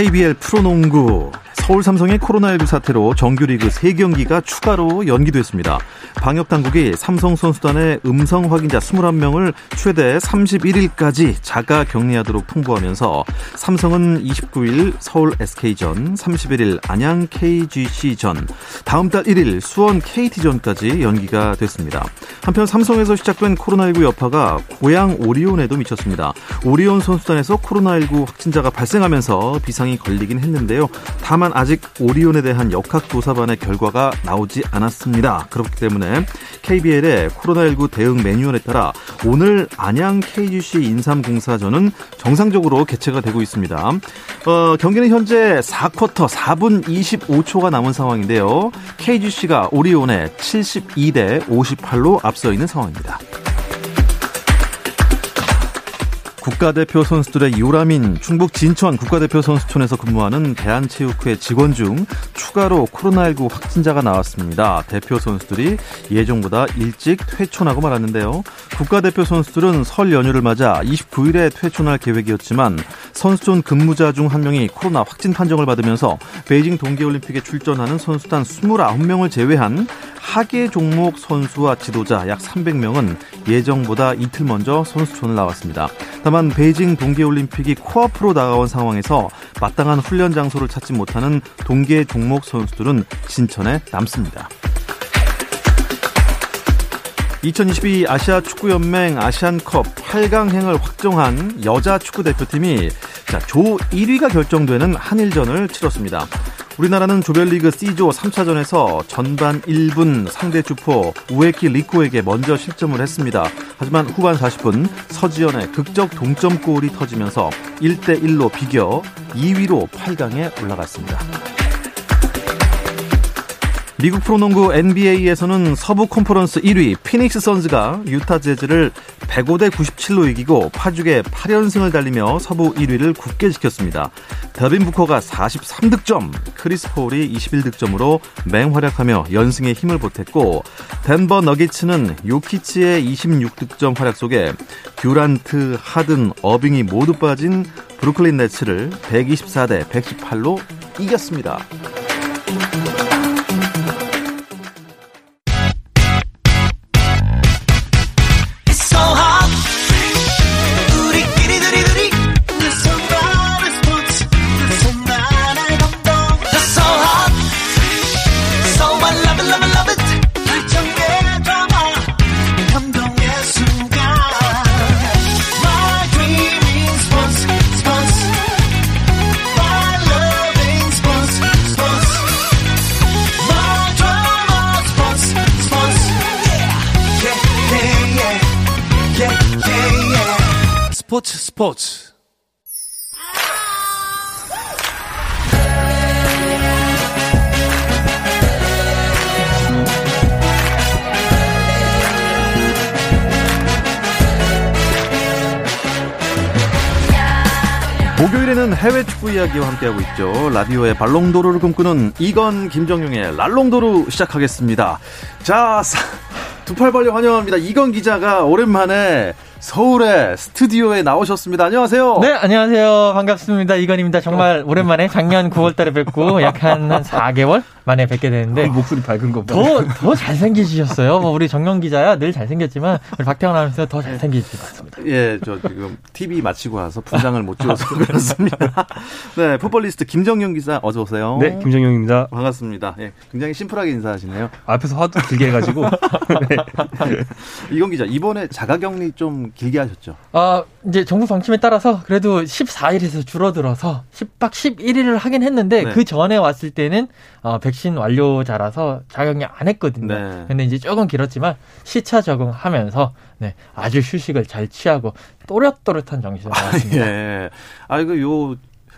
KBL 프로농구 서울 삼성의 코로나19 사태로 정규리그 3경기가 추가로 연기됐습니다. 방역당국이 삼성 선수단의 음성 확인자 21명을 최대 31일까지 자가 격리하도록 통보하면서 삼성은 29일 서울 SK전, 31일 안양 KGC전, 다음 달 1일 수원 KT전까지 연기가 됐습니다. 한편 삼성에서 시작된 코로나19 여파가 고향 오리온에도 미쳤습니다. 오리온 선수단에서 코로나19 확진자가 발생하면서 비상이 걸리긴 했는데요. 다만 아직 오리온에 대한 역학조사반의 결과가 나오지 않았습니다. 그렇기 때문에 KBL의 코로나19 대응 매뉴얼에 따라 오늘 안양 KGC 인삼공사전은 정상적으로 개최가 되고 있습니다. 어, 경기는 현재 4쿼터 4분 25초가 남은 상황인데요. KGC가 오리온에 72대 58로 앞서 있는 상황입니다. 국가대표 선수들의 유라민 충북 진천 국가대표 선수촌에서 근무하는 대한체육회 직원 중 추가로 코로나19 확진자가 나왔습니다. 대표 선수들이 예정보다 일찍 퇴촌하고 말았는데요. 국가대표 선수들은 설 연휴를 맞아 29일에 퇴촌할 계획이었지만 선수촌 근무자 중 한 명이 코로나 확진 판정을 받으면서 베이징 동계올림픽에 출전하는 선수단 29명을 제외한 하계 종목 선수와 지도자 약 300명은 예정보다 이틀 먼저 선수촌을 나왔습니다. 다만 베이징 동계올림픽이 코앞으로 다가온 상황에서 마땅한 훈련 장소를 찾지 못하는 동계 종목 선수들은 진천에 남습니다. 2022 아시아 축구연맹 아시안컵 8강행을 확정한 여자 축구 대표팀이 조 1위가 결정되는 한일전을 치렀습니다. 우리나라는 조별리그 C조 3차전에서 전반 1분 상대 주포 우에키 리코에게 먼저 실점을 했습니다. 하지만 후반 40분 서지연의 극적 동점골이 터지면서 1대1로 비겨 2위로 8강에 올라갔습니다. 미국 프로농구 NBA에서는 서부 컨퍼런스 1위 피닉스 선즈가 유타 재즈를 105대 97로 이기고 파죽의 8연승을 달리며 서부 1위를 굳게 지켰습니다. 데빈 부커가 43득점, 크리스 폴이 21득점으로 맹활약하며 연승에 힘을 보탰고 덴버 너기츠는 요키치의 26득점 활약 속에 듀란트, 하든, 어빙이 모두 빠진 브루클린 네츠를 124대 118로 이겼습니다. 스포츠 목요일에는 해외 축구 이야기와 함께하고 있죠. 라디오의 발롱도르를 꿈꾸는 이건 김정용의 랄롱도르 시작하겠습니다. 자, 두팔 벌려 환영합니다. 이건 기자가 오랜만에 서울의 스튜디오에 나오셨습니다. 안녕하세요. 네, 안녕하세요. 반갑습니다. 이건입니다. 정말 오랜만에 작년 9월 달에 뵙고 약한 4개월 만에 뵙게 되는데. 목소리 밝은 거 더, 더 잘생기시셨어요. 뭐 우리 정영 기자야 늘 잘생겼지만 우리 박태원 아나운서 더 잘생기신 것 같습니다. 예, 저 지금 TV 마치고 와서 분장을 못 찍어서 그렇습니다. 네, 풋볼리스트 김정영 기자 어서 오세요. 네, 김정영입니다. 반갑습니다. 예, 굉장히 심플하게 인사하시네요. 앞에서 화도 길게 해가지고. 네. 이건 기자, 이번에 자가격리 좀좀 길게 하셨죠? 아, 이제 정부 방침에 따라서 그래도 14일에서 줄어들어서 10박 11일을 하긴 했는데 네. 그 전에 왔을 때는 어, 백신 완료자라서 자격이 안 했거든요. 네. 근데 이제 조금 길었지만 시차 적응하면서 네, 아주 휴식을 잘 취하고 또렷또렷한 정신을 나왔습니다. 아, 예. 아, 이거 요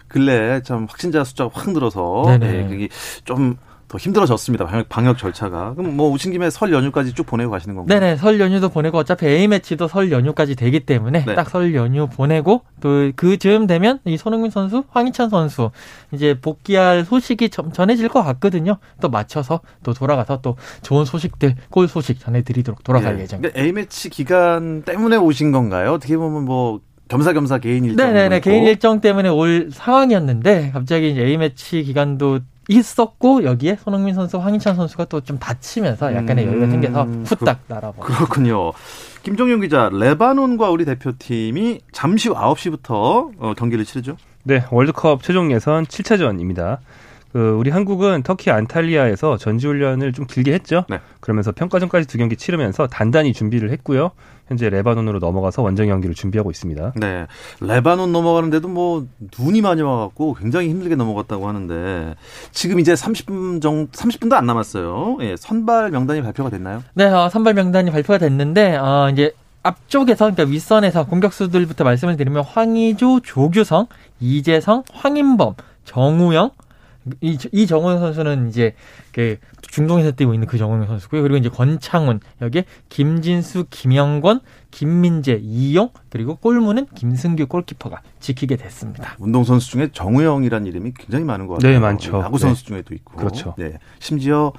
근래 참 확진자 숫자가 확 늘어서. 네, 그게 좀 더 힘들어졌습니다. 방역, 방역 절차가. 그럼 뭐 오신 김에 설 연휴까지 쭉 보내고 가시는 건가요? 네네. 설 연휴도 보내고 어차피 A매치도 설 연휴까지 되기 때문에 네. 딱설 연휴 보내고 또 그 즈음 되면 이 손흥민 선수, 황희찬 선수 이제 복귀할 소식이 좀 전해질 것 같거든요. 또 맞춰서 또 돌아가서 또 좋은 소식들, 골 소식 전해드리도록 돌아갈 네. 예정입니다. A매치 기간 때문에 오신 건가요? 어떻게 보면 뭐 겸사겸사 개인 일정. 네네네. 개인 일정 때문에 올 상황이었는데 갑자기 이제 A매치 기간도 있었고 여기에 손흥민 선수, 황희찬 선수가 또 좀 다치면서 약간의 여유가 생겨서 음, 후딱 날아버. 그렇군요. 김종윤 기자, 레바논과 우리 대표팀이 잠시 후 9시부터 어, 경기를 치르죠? 네, 월드컵 최종 예선 7차전입니다. 그 우리 한국은 터키 안탈리아에서 전지훈련을 좀 길게 했죠. 네. 그러면서 평가전까지 두 경기 치르면서 단단히 준비를 했고요. 현재 레바논으로 넘어가서 원정 경기를 준비하고 있습니다. 네. 레바논 넘어가는데도 뭐 눈이 많이 와갖고 굉장히 힘들게 넘어갔다고 하는데 지금 이제 30분 정도, 30분도 안 남았어요. 예, 선발 명단이 발표가 됐나요? 네, 어, 선발 명단이 발표가 됐는데, 어, 이제 앞쪽에서 그러니까 윗선에서 공격수들부터 말씀을 드리면 황의조, 조규성, 이재성, 황인범, 정우영, 이, 이 정원 선수는 이제 그 중동에서 뛰고 있는 그 정원 선수고요. 그리고 이제 권창훈 여기에 김진수, 김영권, 김민재, 이용 그리고 골문은 김승규 골키퍼가 지키게 됐습니다. 운동 선수 중에 정우영이라는 이름이 굉장히 많은 것 같아요. 네, 많죠. 야구 선수 네. 중에도 있고. 그렇죠. 네. 심지어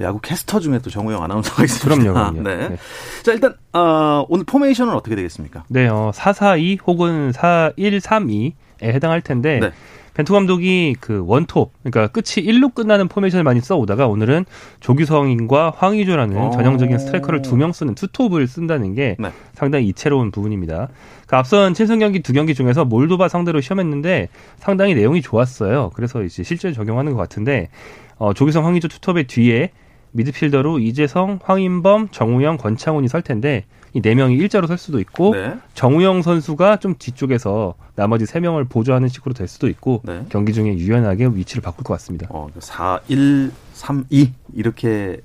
야구 캐스터 중에 또 정우영 아나운서가 있습니다. 그럼요. 그럼요. 네. 네. 자, 일단 어, 오늘 포메이션은 어떻게 되겠습니까? 네, 어, 442 혹은 4132에 해당할 텐데 네. 벤투 감독이 그 원톱, 그러니까 끝이 1로 끝나는 포메이션을 많이 써오다가 오늘은 조규성인과 황의조라는 오. 전형적인 스트라이커를 두 명 쓰는 투톱을 쓴다는 게 네. 상당히 이채로운 부분입니다. 그 앞선 친선 경기 두 경기 중에서 몰도바 상대로 시험했는데 상당히 내용이 좋았어요. 그래서 이제 실제 적용하는 것 같은데 어, 조규성, 황의조 투톱의 뒤에 미드필더로 이재성, 황인범, 정우영, 권창훈이 설 텐데 이 네 명이 일자로 설 수도 있고 네. 정우영 선수가 좀 뒤쪽에서 나머지 세 명을 보조하는 식으로 될 수도 있고 네. 경기 중에 유연하게 위치를 바꿀 것 같습니다. 어, 4, 1, 3, 2 이렇게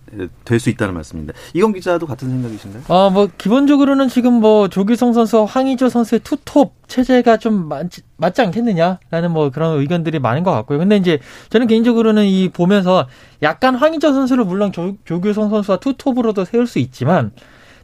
될 수 있다는 말씀입니다. 이건 기자도 같은 생각이신가요? 어, 뭐 기본적으로는 지금 뭐 조규성 선수와 황희조 선수의 투톱 체제가 좀 맞지, 맞지 않겠느냐라는 뭐 그런 의견들이 많은 것 같고요. 근데 이제 저는 개인적으로는 이 보면서 약간 황희조 선수를 물론 조, 조규성 선수와 투톱으로도 세울 수 있지만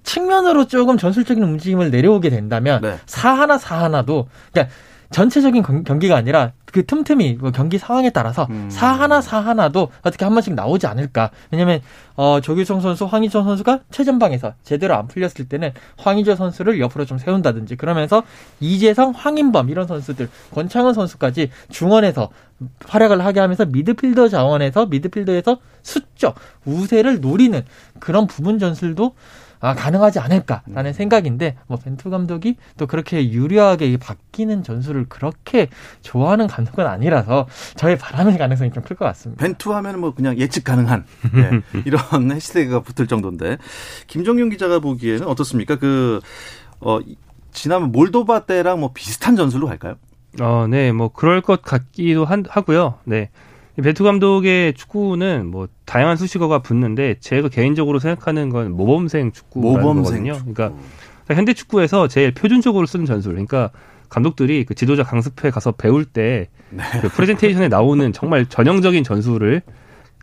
측면으로 조금 전술적인 움직임을 내려오게 된다면 네. 사하나 사하나도 그러니까 전체적인 경기가 아니라 그 틈틈이 뭐 경기 상황에 따라서 음. 사하나 사하나도 어떻게 한 번씩 나오지 않을까. 왜냐면 어 조규성 선수, 황희조 선수가 최전방에서 제대로 안 풀렸을 때는 황희조 선수를 옆으로 좀 세운다든지 그러면서 이재성, 황인범 이런 선수들, 권창훈 선수까지 중원에서 활약을 하게 하면서 미드필더 자원에서 미드필더에서 수적 우세를 노리는 그런 부분 전술도 아, 가능하지 않을까라는 음. 생각인데 뭐 벤투 감독이 또 그렇게 유리하게 바뀌는 전술을 그렇게 좋아하는 감독은 아니라서 저의 바람의 가능성이 좀 클 것 같습니다. 벤투 하면 뭐 그냥 예측 가능한 네, 이런 해시태그가 붙을 정도인데 김정윤 기자가 보기에는 어떻습니까? 그 어, 지난 몰도바 때랑 뭐 비슷한 전술로 갈까요? 어, 네, 뭐 그럴 것 같기도 한, 하고요. 네. 베투 감독의 축구는 뭐 다양한 수식어가 붙는데 제가 개인적으로 생각하는 건 모범생 축구라는 모범생 거거든요. 축구. 그러니까 현대 축구에서 제일 표준적으로 쓰는 전술. 그러니까 감독들이 그 지도자 강습회 가서 배울 때그 네. 그 프레젠테이션에 나오는 정말 전형적인 전술을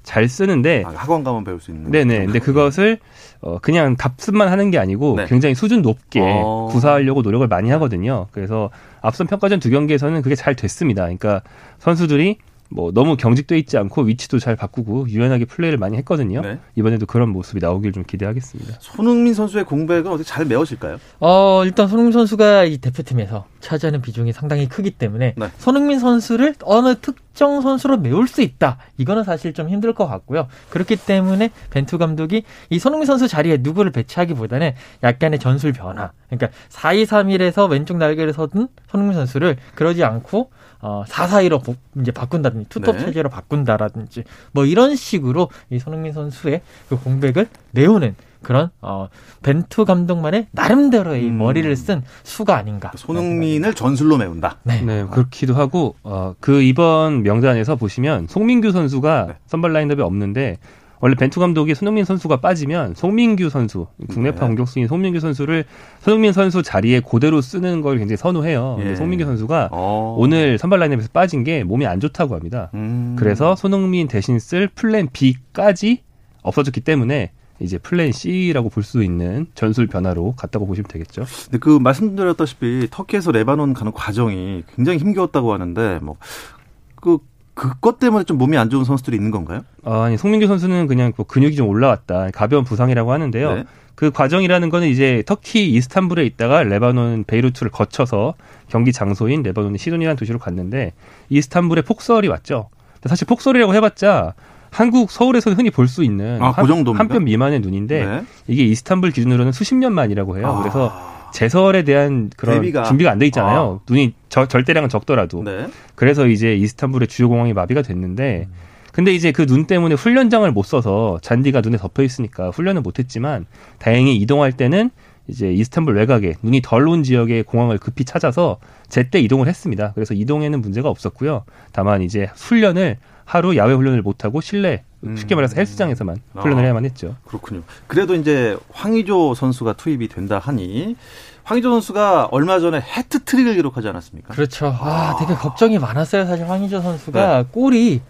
잘 쓰는데 아, 학원 가면 배울 수 있는 네네. 근데 그것을 어 그냥 답습만 하는 게 아니고 네. 굉장히 수준 높게 어... 구사하려고 노력을 많이 하거든요. 그래서 앞선 평가전 두 경기에서는 그게 잘 됐습니다. 그러니까 선수들이 뭐 너무 경직돼 있지 않고 위치도 잘 바꾸고 유연하게 플레이를 많이 했거든요. 네. 이번에도 그런 모습이 나오길 좀 기대하겠습니다. 손흥민 선수의 공백은 어떻게 잘 메워질까요? 어, 일단 손흥민 선수가 이 대표팀에서 차지하는 비중이 상당히 크기 때문에 네. 손흥민 선수를 어느 특정 선수로 메울 수 있다. 이거는 사실 좀 힘들 것 같고요. 그렇기 때문에 벤투 감독이 이 손흥민 선수 자리에 누구를 배치하기보다는 약간의 전술 변화. 그러니까 4-2-3-1에서 왼쪽 날개를 서든 손흥민 선수를 그러지 않고 어, 4-4-2로 이제 바꾼다든지 투톱 네. 체제로 바꾼다라든지 뭐 이런 식으로 이 손흥민 선수의 그 공백을 메우는 그런 어 벤투 감독만의 나름대로의 음. 머리를 쓴 수가 아닌가. 손흥민을 전술로 메운다. 네, 네 그렇기도 하고 어 그 이번 명단에서 보시면 송민규 선수가 네. 선발 라인업에 없는데 원래 벤투 감독이 손흥민 선수가 빠지면 송민규 선수 국내파 네. 공격수인 송민규 선수를 손흥민 선수 자리에 그대로 쓰는 걸 굉장히 선호해요. 예. 송민규 선수가 어. 오늘 선발 라인업에서 빠진 게 몸이 안 좋다고 합니다. 음. 그래서 손흥민 대신 쓸 플랜 B까지 없어졌기 때문에 이제 플랜 C라고 볼 수 있는 전술 변화로 갔다고 보시면 되겠죠. 근데 그 말씀드렸다시피 터키에서 레바논 가는 과정이 굉장히 힘겨웠다고 하는데 뭐그 그것 때문에 좀 몸이 안 좋은 선수들이 있는 건가요? 아, 니 송민규 선수는 그냥 뭐 근육이 좀 올라왔다. 가벼운 부상이라고 하는데요. 네. 그 과정이라는 거는 이제 터키 이스탄불에 있다가 레바논 베이루트를 거쳐서 경기 장소인 레바논의 시돈이라는 도시로 갔는데 이스탄불에 폭설이 왔죠. 사실 폭설이라고 해봤자 한국 서울에서는 흔히 볼 수 있는 아, 그한뼘 미만의 눈인데 네. 이게 이스탄불 기준으로는 수십 년 만이라고 해요. 아. 그래서 제설에 대한 그런 대비가. 준비가 안 돼 있잖아요. 아. 눈이 저, 절대량은 적더라도. 네. 그래서 이제 이스탄불의 주요 공항이 마비가 됐는데 근데 이제 그 눈 때문에 훈련장을 못 써서 잔디가 눈에 덮여 있으니까 훈련을 못 했지만 다행히 이동할 때는 이제 이스탄불 외곽에 눈이 덜 온 지역의 공항을 급히 찾아서 제때 이동을 했습니다. 그래서 이동에는 문제가 없었고요. 다만 이제 훈련을 하루 야외 훈련을 못 하고 실내 음. 쉽게 말해서 헬스장에서만 아, 훈련을 해야만 했죠. 그렇군요. 그래도 이제 황의조 선수가 투입이 된다 하니 황의조 선수가 얼마 전에 해트트릭을 기록하지 않았습니까? 그렇죠. 아, 되게 걱정이 많았어요. 사실 황의조 선수가 네. 골이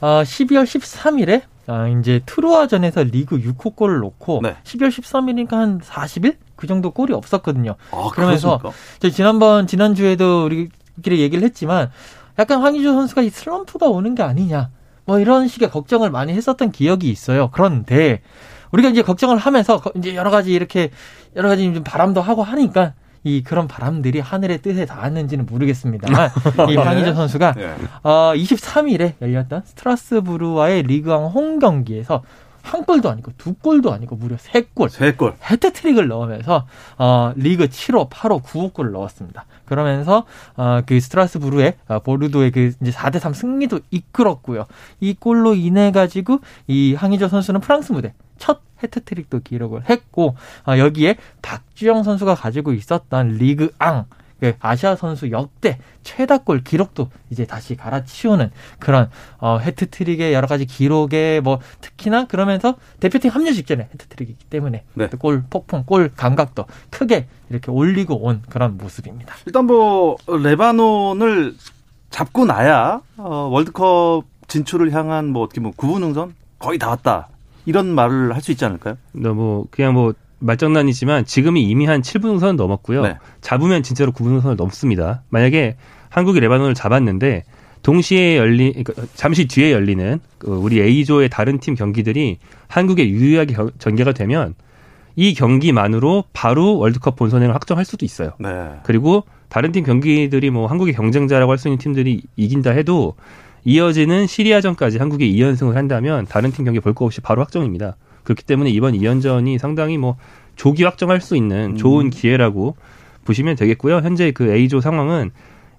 어, 12월 13일에 아, 이제 트루아전에서 리그 6호 골을 놓고 네. 12월 13일이니까 한 40일 그 정도 골이 없었거든요. 아, 그러면서 저 지난번 지난주에도 우리끼리 얘기를 했지만 약간 황의조 선수가 이 슬럼프가 오는 게 아니냐. 뭐 이런 식의 걱정을 많이 했었던 기억이 있어요. 그런데 우리가 이제 걱정을 하면서 이제 여러 가지 이렇게 여러 가지 좀 바람도 하고 하니까 이 그런 바람들이 하늘의 뜻에 닿았는지는 모르겠습니다만 이 황희조 네. 선수가 네. 어 23일에 열렸던 스트라스부르와의 리그왕 홈 경기에서 한 골도 아니고 두 골도 아니고 무려 세 골. 세 골. 헤트트릭을 넣으면서 어 리그 7호, 8호, 9호 골을 넣었습니다. 그러면서 어그 스트라스부르의 어, 보르도의 그 이제 4대 3 승리도 이끌었고요. 이 골로 인해 가지고 이 황희조 선수는 프랑스 무대 첫 헤트트릭도 기록을 했고 어, 여기에 박주영 선수가 가지고 있었던 리그 앙그 아시아 선수 역대 최다골 기록도 이제 다시 갈아치우는 그런 어, 헤트트릭의 여러 가지 기록에 뭐 특히나 그러면서 대표팀 합류 직전에 헤트트릭이기 때문에 네. 골 폭풍, 골 감각도 크게 이렇게 올리고 온 그런 모습입니다. 일단 뭐 레바논을 잡고 나야 어, 월드컵 진출을 향한 뭐 어떻게 뭐 구분응선 거의 다 왔다 이런 말을 할 수 있지 않을까요? 너뭐 그냥 뭐 말장난이지만 지금이 이미 한 7분 선을 넘었고요. 네. 잡으면 진짜로 9분 선을 넘습니다. 만약에 한국이 레바논을 잡았는데 동시에 열리 그러니까 잠시 뒤에 열리는 그 우리 A조의 다른 팀 경기들이 한국에 유리하게 전개가 되면 이 경기만으로 바로 월드컵 본선행을 확정할 수도 있어요. 네. 그리고 다른 팀 경기들이 뭐 한국의 경쟁자라고 할 수 있는 팀들이 이긴다 해도 이어지는 시리아전까지 한국이 2연승을 한다면 다른 팀 경기 볼 거 없이 바로 확정입니다. 그렇기 때문에 이번 2연전이 상당히 뭐 조기 확정할 수 있는 음. 좋은 기회라고 보시면 되겠고요. 현재 그 A조 상황은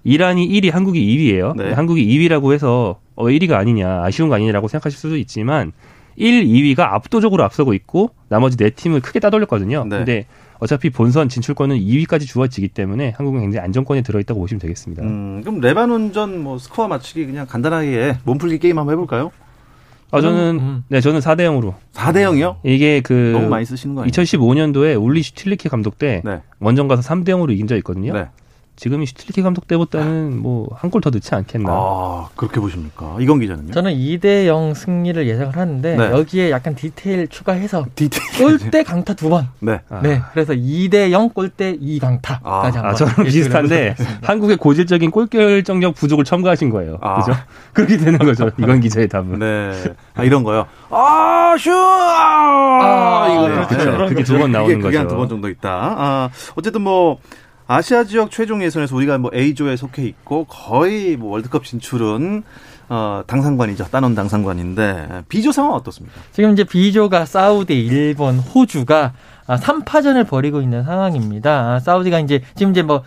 이란이 1위, 한국이 2위예요. 네. 한국이 2위라고 해서 어 1위가 아니냐, 아쉬운 거 아니냐라고 생각하실 수도 있지만 1, 2위가 압도적으로 앞서고 있고 나머지 네 팀을 크게 따돌렸거든요. 네. 근데 어차피 본선 진출권은 2위까지 주어지기 때문에 한국은 굉장히 안정권에 들어있다고 보시면 되겠습니다. 음, 그럼 레바논전 뭐 스코어 맞추기 그냥 간단하게 몸풀기 게임 한번 해볼까요? 아, 저는, 음. 네, 저는 4대 0으로. 4대 0이요? 이게 그. 너무 많이 쓰시는 거 아니에요? 2015년도에 울리 슈틸리케 감독 때 네. 원정 가서 3대 0으로 이긴 적 있거든요. 네. 지금이 슈틸리케 감독 때보다는 뭐 한 골 더 넣지 않겠나. 아 그렇게 보십니까? 이건 기자는요? 저는 2대 0 승리를 예상을 하는데 네. 여기에 약간 디테일 추가해서 디테일. 골대 강타 두 번. 네. 아. 네. 그래서 2대 0 골대 2 강타까지 아, 아 저랑 비슷한데 한국의 고질적인 골 결정력 부족을 첨가하신 거예요. 아. 그죠? 그렇게 되는 거죠. 이건 기자의 답은. 네. 아 이런 거요. 아 슈. 아, 아 이거 네. 그렇죠. 그게 두 번 나오는 그게, 거죠. 그게 한 두 번 정도 있다. 아 어쨌든 뭐. 아시아 지역 최종 예선에서 우리가 뭐 A조에 속해 있고 거의 뭐 월드컵 진출은 어, 당상관이죠. 따놓은 당상관인데 B조 상황 어떻습니까? 지금 이제 B조가 사우디, 일본, 호주가 3파전을 아, 벌이고 있는 상황입니다. 아, 사우디가 이제 지금 이제 뭐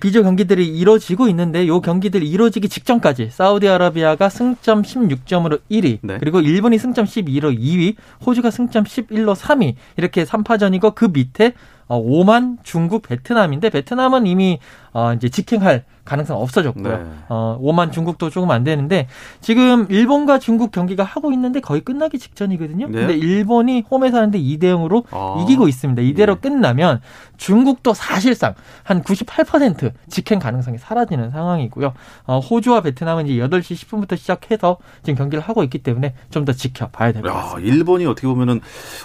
비조 경기들이 이뤄지고 있는데 요 경기들이 이뤄지기 직전까지 사우디아라비아가 승점 16점으로 1위, 네. 그리고 일본이 승점 12로 2위, 호주가 승점 11로 3위 이렇게 3파전이고 그 밑에 어, 오만, 중국, 베트남인데 베트남은 이미 어, 이제 직행할 가능성 없어졌고요. 네. 어, 오만 중국도 조금 안 되는데 지금 일본과 중국 경기가 하고 있는데 거의 끝나기 직전이거든요. 네. 근데 일본이 홈에서 하는데 2대 0으로 아. 이기고 있습니다. 이대로 네. 끝나면 중국도 사실상 한 98% 직행 가능성이 사라지는 상황이고요. 어, 호주와 베트남은 이제 8시 10분부터 시작해서 지금 경기를 하고 있기 때문에 좀 더 지켜봐야 될 것 같습니다. 일본이 어떻게 보면은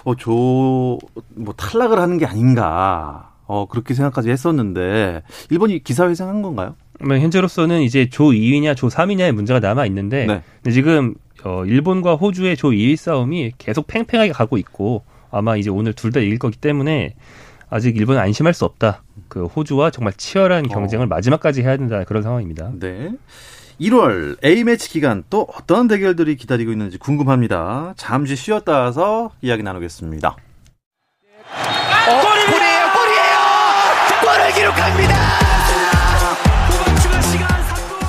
어, 조, 뭐 탈락을 하는 게 아닌가. 어, 그렇게 생각까지 했었는데, 일본이 기사회생한 건가요? 뭐 현재로서는 이제 조 2위냐 조 3위냐의 문제가 남아 있는데 네. 지금 어 일본과 호주의 조 2위 싸움이 계속 팽팽하게 가고 있고 아마 이제 오늘 둘 다 이길 거기 때문에 아직 일본은 안심할 수 없다. 그 호주와 정말 치열한 경쟁을 어. 마지막까지 해야 된다 그런 상황입니다. 네. 1월 A매치 기간 또 어떤 대결들이 기다리고 있는지 궁금합니다. 잠시 쉬었다 와서 이야기 나누겠습니다. 어, 기록합니다!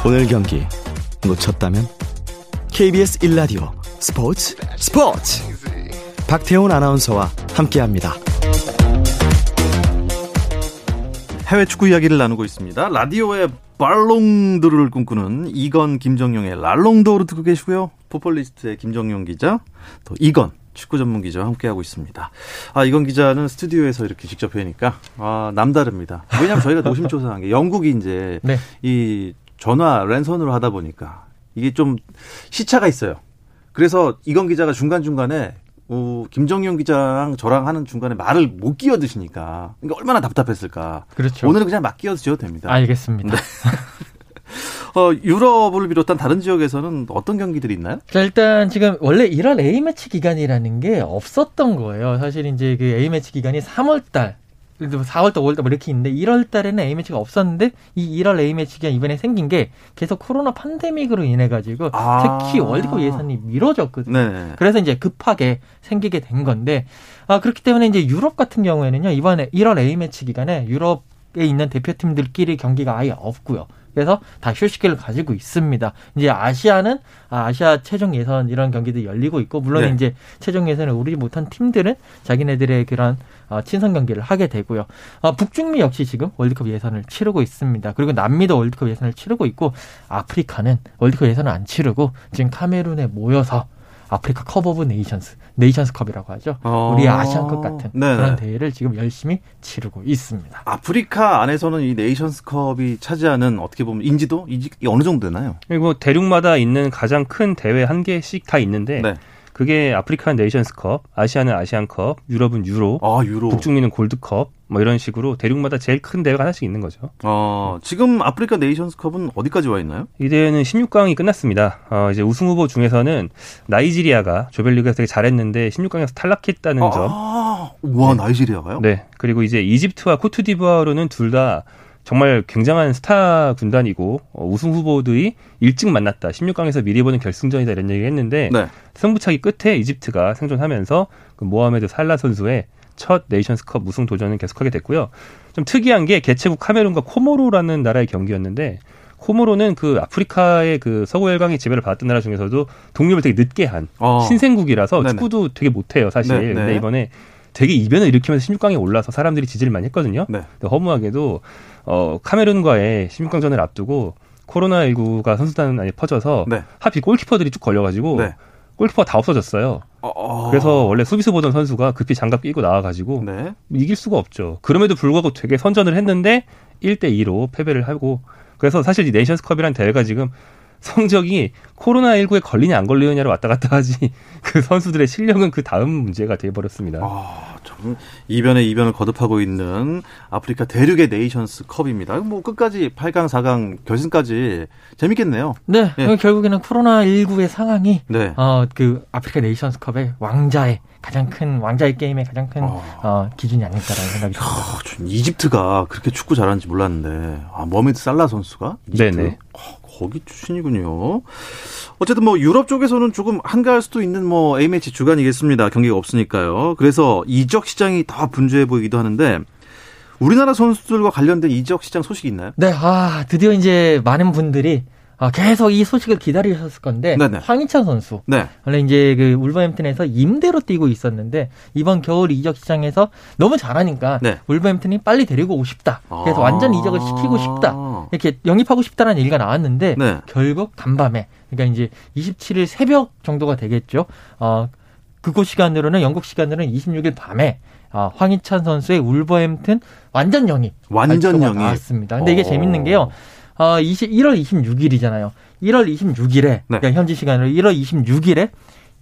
오늘 경기 놓쳤다면 KBS 1라디오 스포츠 스포츠 박태훈 아나운서와 함께합니다. 해외 축구 이야기를 나누고 있습니다. 라디오의 발롱도르를 꿈꾸는 이건 김정용의 랄롱도르 듣고 계시고요. 포폴리스트의 김정용 기자, 또 이건 축구 전문 기자와 함께하고 있습니다. 아, 이건 기자는 스튜디오에서 이렇게 직접 뵈니까, 아, 남다릅니다. 왜냐하면 저희가 노심초사한 게 영국이 이제 네. 이 전화 랜선으로 하다 보니까 이게 좀 시차가 있어요. 그래서 이건 기자가 중간중간에 어, 김정용 기자랑 저랑 하는 중간에 말을 못 끼어드시니까 그러니까 얼마나 답답했을까. 그렇죠. 오늘은 그냥 막 끼어드셔도 됩니다. 알겠습니다. 네. 어, 유럽을 비롯한 다른 지역에서는 어떤 경기들이 있나요? 자, 일단 지금 원래 1월 A매치 기간이라는 게 없었던 거예요. 사실 이제 그 A매치 기간이 3월 달 4월달, 5월달 뭐 이렇게 있는데 1월 달에는 A매치가 없었는데 이 1월 A매치가 이번에 생긴 게 계속 코로나 팬데믹으로 인해 가지고 아. 특히 월드컵 예선이 미뤄졌거든요. 네. 그래서 이제 급하게 생기게 된 건데 아 그렇기 때문에 이제 유럽 같은 경우에는요. 이번에 1월 A매치 기간에 유럽에 있는 대표팀들끼리 경기가 아예 없고요. 그래서 다 휴식기를 가지고 있습니다. 이제 아시아는 아, 아시아 최종 예선 이런 경기도 열리고 있고 물론 네. 이제 최종 예선을 오르지 못한 팀들은 자기네들의 그런 어, 친선 경기를 하게 되고요. 어, 북중미 역시 지금 월드컵 예선을 치르고 있습니다. 그리고 남미도 월드컵 예선을 치르고 있고 아프리카는 월드컵 예선을 안 치르고 지금 카메룬에 모여서 아프리카 컵 오브 네이션스, 네이션스 컵이라고 하죠. 어. 우리 아시안컵 같은 네네. 그런 대회를 지금 열심히 치르고 있습니다. 아프리카 안에서는 이 네이션스 컵이 차지하는 어떻게 보면 인지도 이 어느 정도 되나요? 그리고 대륙마다 있는 가장 큰 대회 한 개씩 다 있는데 네. 그게 아프리카는 네이션스컵, 아시아는 아시안컵, 유럽은 유로, 아, 유로. 북중미는 골드컵, 뭐 이런 식으로 대륙마다 제일 큰 대회가 하나씩 있는 거죠. 어, 지금 아프리카 네이션스컵은 어디까지 와 있나요? 이 대회는 16강이 끝났습니다. 어, 이제 우승 후보 중에서는 나이지리아가 조별리그에서 되게 잘했는데 16강에서 탈락했다는 아, 점. 와, 네. 나이지리아가요? 네. 그리고 이제 이집트와 코트디부아르는 둘 다 정말 굉장한 스타 군단이고 어, 우승 후보들이 일찍 만났다. 16강에서 미리 보는 결승전이다 이런 얘기 했는데 네. 승부차기 끝에 이집트가 생존하면서 그 모하메드 살라 선수의 첫 네이션스컵 우승 도전을 계속하게 됐고요. 좀 특이한 게 개최국 카메룬과 코모로라는 나라의 경기였는데 코모로는 그 아프리카의 그 서구 열강의 지배를 받았던 나라 중에서도 독립을 되게 늦게 한 어. 신생국이라서 네네. 축구도 되게 못해요 사실. 네네. 근데 이번에 되게 이변을 일으키면서 16강에 올라서 사람들이 지지를 많이 했거든요. 네. 허무하게도 어 카메룬과의 16강전을 앞두고 코로나 19가 선수단 안에 퍼져서 네. 하필 골키퍼들이 쭉 걸려가지고 네. 골키퍼가 다 없어졌어요. 어, 어... 그래서 원래 수비수 보던 선수가 급히 장갑 끼고 나와가지고 네. 이길 수가 없죠. 그럼에도 불구하고 되게 선전을 했는데 1대 2로 패배를 하고 그래서 사실 이 네이션스컵이란 대회가 지금 성적이 코로나19에 걸리냐 안 걸리느냐로 왔다 갔다 하지 그 선수들의 실력은 그 다음 문제가 돼버렸습니다. 아, 참 이변에 이변을 거듭하고 있는 아프리카 대륙의 네이션스 컵입니다. 뭐 끝까지 8강, 4강 결승까지 재밌겠네요. 네, 네. 결국에는 코로나19의 상황이 네. 어, 그 아프리카 네이션스 컵의 왕좌의 가장 큰 왕좌의 게임의 가장 큰 어. 어, 기준이 아닐까라는 생각이 듭니다. 아, 이집트가 그렇게 축구 잘하는지 몰랐는데 아, 모하메드 살라 선수가 이집트? 네네. 어, 거기 출신이군요. 어쨌든 뭐 유럽 쪽에서는 조금 한가할 수도 있는 뭐 A매치 주간이겠습니다. 경기가 없으니까요. 그래서 이적 시장이 더 분주해 보이기도 하는데 우리나라 선수들과 관련된 이적 시장 소식이 있나요? 네, 아 드디어 이제 많은 분들이 아, 계속 이 소식을 기다리셨을 건데 네네. 황희찬 선수 네. 원래 이제 그 울버햄튼에서 임대로 뛰고 있었는데 이번 겨울 이적 시장에서 너무 잘하니까 네. 울버햄튼이 빨리 데리고 오고 싶다. 그래서 아~ 완전 이적을 시키고 싶다. 이렇게 영입하고 싶다라는 얘기가 나왔는데 네. 결국 간밤에 그러니까 이제 27일 새벽 정도가 되겠죠. 어 그곳 시간으로는 영국 시간으로는 26일 밤에 어, 황희찬 선수의 울버햄튼 완전 영입 완전 영입 나왔습니다. 근데 이게 재밌는 게요. 어, 20, 1월 26일이잖아요. 1월 26일에, 네. 그러니까 현지 시간으로 1월 26일에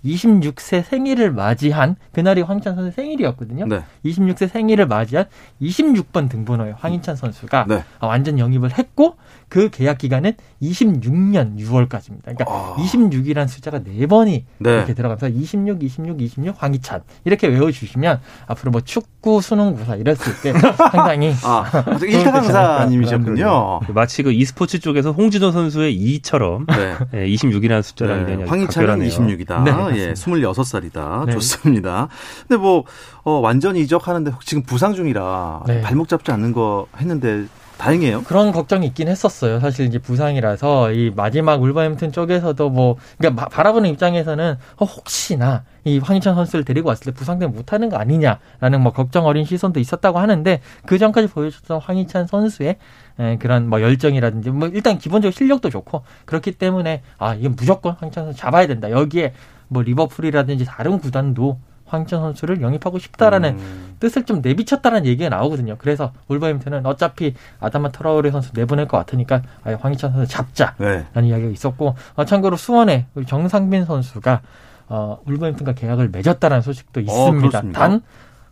26세 생일을 맞이한 그날이 황희찬 선수 생일이었거든요. 네. 26세 생일을 맞이한 26번 등번호의 황희찬 선수가 네. 완전 영입을 했고 그 계약 기간은 26년 6월까지입니다. 그러니까 아. 26이라는 숫자가 네 번이 네. 이렇게 들어가면서 26, 26, 26 황희찬 이렇게 외워주시면 앞으로 뭐 축구 수능 고사 이랬을 때 상당히 아, 일강사님이셨군요. 마치 그 e스포츠 쪽에서 홍진호 선수의 2처럼 네. 26이라는 숫자랑 네. 황희찬은 26이다. 네, 예, 26살이다. 좋습니다. 근데 뭐 어, 완전 이적하는데 지금 부상 중이라 네. 발목 잡지 않는 거 했는데 다행이에요. 그런 걱정이 있긴 했었어요. 사실 이제 부상이라서 이 마지막 울버햄튼 쪽에서도 뭐 그러니까 바라보는 입장에서는 어, 혹시나 이 황희찬 선수를 데리고 왔을 때 부상되면 못하는 거 아니냐라는 뭐 걱정 어린 시선도 있었다고 하는데 그 전까지 보여줬던 황희찬 선수의 에, 그런 뭐 열정이라든지 뭐 일단 기본적으로 실력도 좋고 그렇기 때문에 아 이건 무조건 황희찬 선수 잡아야 된다. 여기에 뭐 리버풀이라든지 다른 구단도 황희찬 선수를 영입하고 싶다라는 음. 뜻을 좀 내비쳤다는 얘기가 나오거든요. 그래서 울버햄튼은 어차피 아다마 트라우레 선수 내보낼 것 같으니까 아예 황희찬 선수 잡자라는 네. 이야기가 있었고 어, 참고로 수원에 우리 정상빈 선수가 어, 울버햄튼과 계약을 맺었다는 소식도 어, 있습니다. 어, 단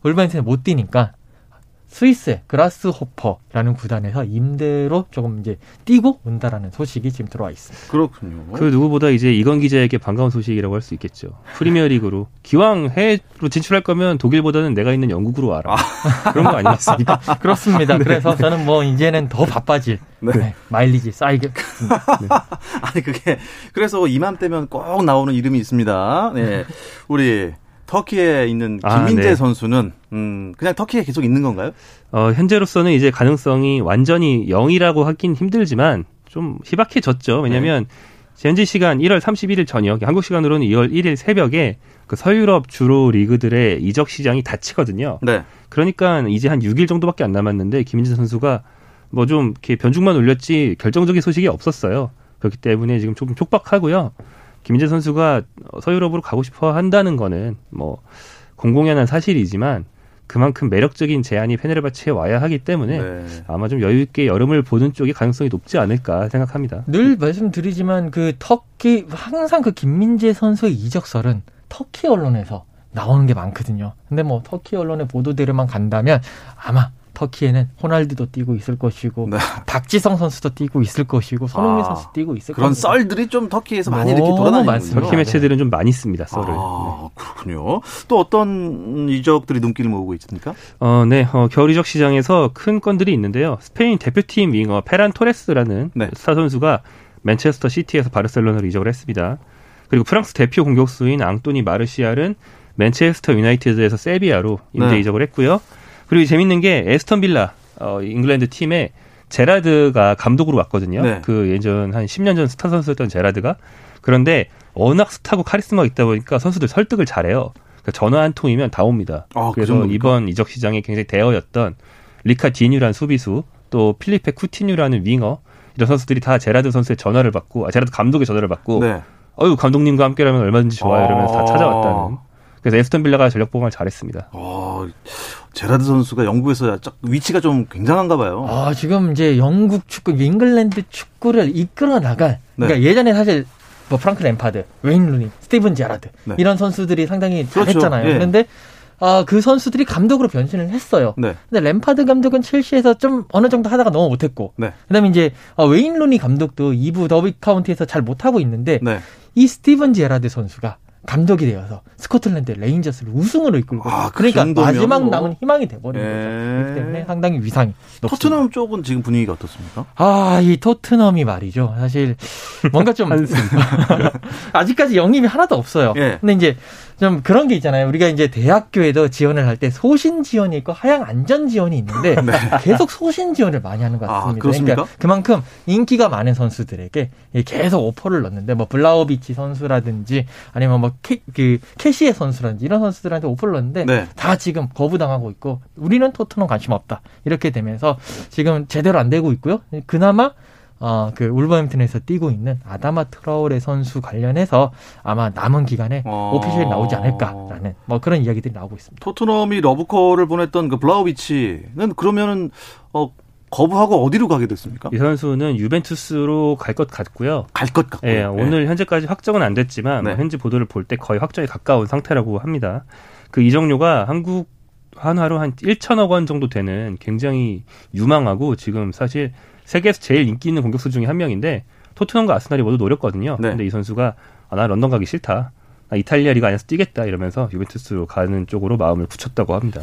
울버햄튼에 못 뛰니까 스위스의 그라스호퍼라는 구단에서 임대로 조금 이제 뛰고 온다라는 소식이 지금 들어와 있습니다. 그렇군요. 그 누구보다 이제 이건 기자에게 반가운 소식이라고 할 수 있겠죠. 프리미어리그로 기왕 해외로 진출할 거면 독일보다는 내가 있는 영국으로 와라. 아. 그런 거 아니겠습니까? 그렇습니다. 네. 그래서 저는 뭐 이제는 더 바빠질 네. 네. 마일리지 쌓이겠습니다. 네. 아니 그게 그래서 이맘때면 꼭 나오는 이름이 있습니다. 네, 우리 터키에 있는 아, 김민재 아, 네. 선수는 음, 그냥 터키에 계속 있는 건가요? 어, 현재로서는 이제 가능성이 완전히 0이라고 하긴 힘들지만 좀 희박해졌죠. 왜냐하면 네. 현지 시간 1월 31일 저녁, 한국 시간으로는 2월 1일 새벽에 그 서유럽 주로 리그들의 이적 시장이 닫히거든요. 네. 그러니까 이제 한 6일 정도밖에 안 남았는데 김민재 선수가 뭐 좀 이렇게 변죽만 올렸지 결정적인 소식이 없었어요. 그렇기 때문에 지금 조금 촉박하고요. 김민재 선수가 서유럽으로 가고 싶어 한다는 거는 뭐 공공연한 사실이지만 그만큼 매력적인 제안이 페네르바치에 와야 하기 때문에 네. 아마 좀 여유 있게 여름을 보는 쪽이 가능성이 높지 않을까 생각합니다. 늘 말씀드리지만 그 터키 항상 그 김민재 선수의 이적설은 터키 언론에서 나오는 게 많거든요. 근데 뭐 터키 언론의 보도대로만 간다면 아마 터키에는 호날두도 뛰고 있을 것이고 네. 박지성 선수도 뛰고 있을 것이고 손흥민 아, 선수 뛰고 있을 그런 겁니다. 썰들이 좀 터키에서 많이 이렇게 돌아다니는군요. 터키 매체들은 좀 많이 씁니다. 썰을. 아, 그렇군요. 또 어떤 이적들이 눈길을 모으고 있습니까? 어, 네. 어, 겨울 이적 시장에서 큰 건들이 있는데요. 스페인 대표팀 윙어 페란 토레스라는 네. 스타 선수가 맨체스터 시티에서 바르셀로나로 이적을 했습니다. 그리고 프랑스 대표 공격수인 앙토니 마르시알은 맨체스터 유나이티드에서 세비야로 임대 네. 이적을 했고요. 그리고 재밌는 게 애스턴 빌라 어, 잉글랜드 팀에 제라드가 감독으로 왔거든요. 네. 그 예전 한 10년 전 스타 선수였던 제라드가 그런데 워낙 스타고 카리스마가 있다 보니까 선수들 설득을 잘해요. 그러니까 전화 한 통이면 다 옵니다. 아, 그 그래서 그 이번 이적 시장에 굉장히 대어였던 리카 디뉴라는 수비수 또 필리페 쿠티뉴라는 윙어 이런 선수들이 다 제라드 선수의 전화를 받고 아, 제라드 감독의 전화를 받고 네. 어유 감독님과 함께라면 얼마든지 좋아요 이러면서 다 아. 찾아왔다는 그래서 애스턴 빌라가 전력 보강을 잘했습니다. 어, 제라드 선수가 영국에서 위치가 좀 굉장한가 봐요. 아, 지금 이제 영국 축구, 잉글랜드 축구를 이끌어 나갈. 네. 그러니까 예전에 사실 뭐 프랑크 램파드, 웨인 루니, 스티븐 제라드 네. 이런 선수들이 상당히 그렇죠. 잘했잖아요. 예. 그런데 아, 그 선수들이 감독으로 변신을 했어요. 네. 근데 램파드 감독은 첼시에서 좀 어느 정도 하다가 너무 못했고, 네. 그다음에 이제 어, 웨인 루니 감독도 2부 더비 카운티에서 잘 못하고 있는데 네. 이 스티븐 제라드 선수가 감독이 되어서 스코틀랜드 레인저스를 우승으로 이끌고 아, 그 그러니까 마지막 남은 희망이 돼버린 예. 거죠. 그렇기 때문에 상당히 위상이 높습니다. 토트넘 쪽은 지금 분위기가 어떻습니까? 아, 이 토트넘이 말이죠. 사실 뭔가 좀 아직까지 영입이 하나도 없어요. 예. 근데 이제 좀 그런 게 있잖아요. 우리가 이제 대학교에도 지원을 할 때 소신 지원이 있고 하향 안전 지원이 있는데 네. 계속 소신 지원을 많이 하는 것 아, 같습니다. 아, 그러니까 그만큼 인기가 많은 선수들에게 계속 오퍼를 넣는데 뭐 블라호비치 선수라든지 아니면 뭐 케, 그 케시에 선수라든지 이런 선수들한테 오퍼를 넣는데 네. 다 지금 거부당하고 있고 우리는 토트넘 관심 없다 이렇게 되면서 지금 제대로 안 되고 있고요. 그나마 어, 그 울버햄튼에서 뛰고 있는 아다마 트라우레 선수 관련해서 아마 남은 기간에 어... official이 나오지 않을까라는 뭐 그런 이야기들이 나오고 있습니다. 토트넘이 러브콜을 보냈던 그 블라호비치는 그러면은 어 거부하고 어디로 가게 됐습니까? 이 선수는 유벤투스로 갈 것 같고요. 갈 것 같고요. 예, 네, 오늘 현재까지 확정은 안 됐지만 네. 현지 보도를 볼 때 거의 확정에 가까운 상태라고 합니다. 그 이정료가 한국 한화로 한 1천억 원 정도 되는 굉장히 유망하고 지금 사실 세계에서 제일 인기 있는 공격수 중에 한 명인데 토트넘과 아스날이 모두 노렸거든요. 네. 근데 이 선수가 아, 나 런던 가기 싫다. 나 이탈리아 리그 안에서 뛰겠다 이러면서 유벤투스로 가는 쪽으로 마음을 굳혔다고 합니다.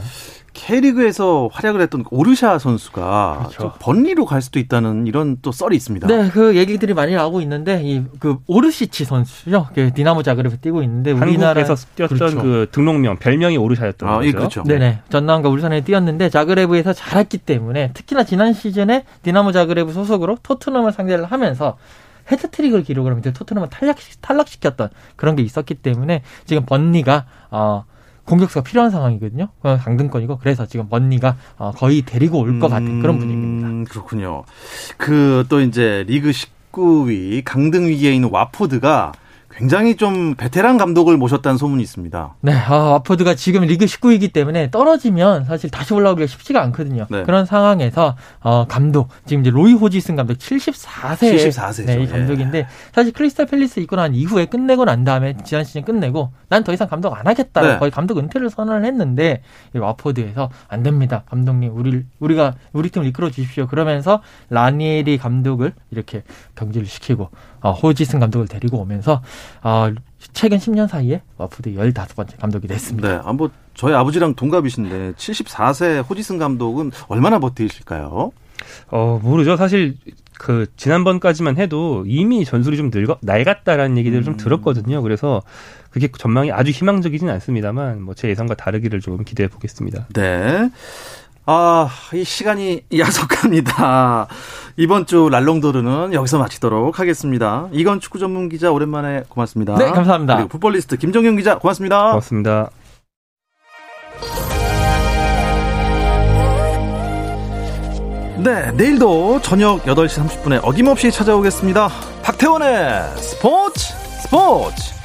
K리그에서 활약을 했던 오르샤 선수가 그렇죠. 번리로 갈 수도 있다는 이런 또 썰이 있습니다. 네, 그 얘기들이 많이 나오고 있는데 이 그 오르시치 선수죠. 그 디나모 자그레브 뛰고 있는데 우리나라에서 뛰었던 그렇죠. 그 등록명 별명이 오르샤였던 아, 예, 거죠. 예, 그렇죠. 네네. 전남과 울산에 뛰었는데 자그레브에서 잘했기 때문에 특히나 지난 시즌에 디나모 자그레브 소속으로 토트넘을 상대를 하면서 헤드트릭을 기록을 하면서 토트넘을 탈락, 탈락시켰던 그런 게 있었기 때문에 지금 번니가 어 공격수가 필요한 상황이거든요. 어, 강등권이고 그래서 지금 먼니가 어, 거의 데리고 올 것 같은 그런 분위기입니다. 음, 그렇군요. 그 또 이제 리그 19위 강등 위기에 있는 와포드가 굉장히 좀 베테랑 감독을 모셨다는 소문이 있습니다. 네, 아, 와포드가 지금 리그 19이기 때문에 떨어지면 사실 다시 올라오기가 쉽지가 않거든요. 네. 그런 상황에서 어, 감독 지금 이제 로이 호지슨 감독 74세 74세죠. 네, 감독인데 사실 크리스탈 팰리스 있고 난 이후에 끝내고 난 다음에 지난 시즌 끝내고 난 더 이상 감독 안 하겠다. 네. 거의 감독 은퇴를 선언을 했는데 왓포드에서 안 됩니다. 감독님 우리 우리가 우리 팀을 이끌어 주십시오. 그러면서 라니에리 감독을 이렇게 경질을 시키고 어, 호지슨 감독을 데리고 오면서 어, 최근 10년 사이에 왓포드 15번째 감독이 됐습니다. 네. 아, 뭐 저희 아버지랑 동갑이신데 74세 호지슨 감독은 얼마나 버티실까요? 어, 모르죠. 사실 그 지난번까지만 해도 이미 전술이 좀 늙어 낡았다라는 얘기들을 음. 좀 들었거든요. 그래서 그게 전망이 아주 희망적이진 않습니다만 뭐 제 예상과 다르기를 좀 기대해 보겠습니다. 네. 아, 이 시간이 야속합니다. 이번 주 랄롱도르는 여기서 마치도록 하겠습니다. 이건 축구 전문 기자 오랜만에 고맙습니다. 네, 감사합니다. 그리고 풋볼리스트 김정현 기자 고맙습니다. 고맙습니다. 네, 내일도 저녁 8시 30분에 어김없이 찾아오겠습니다. 박태원의 스포츠 스포츠!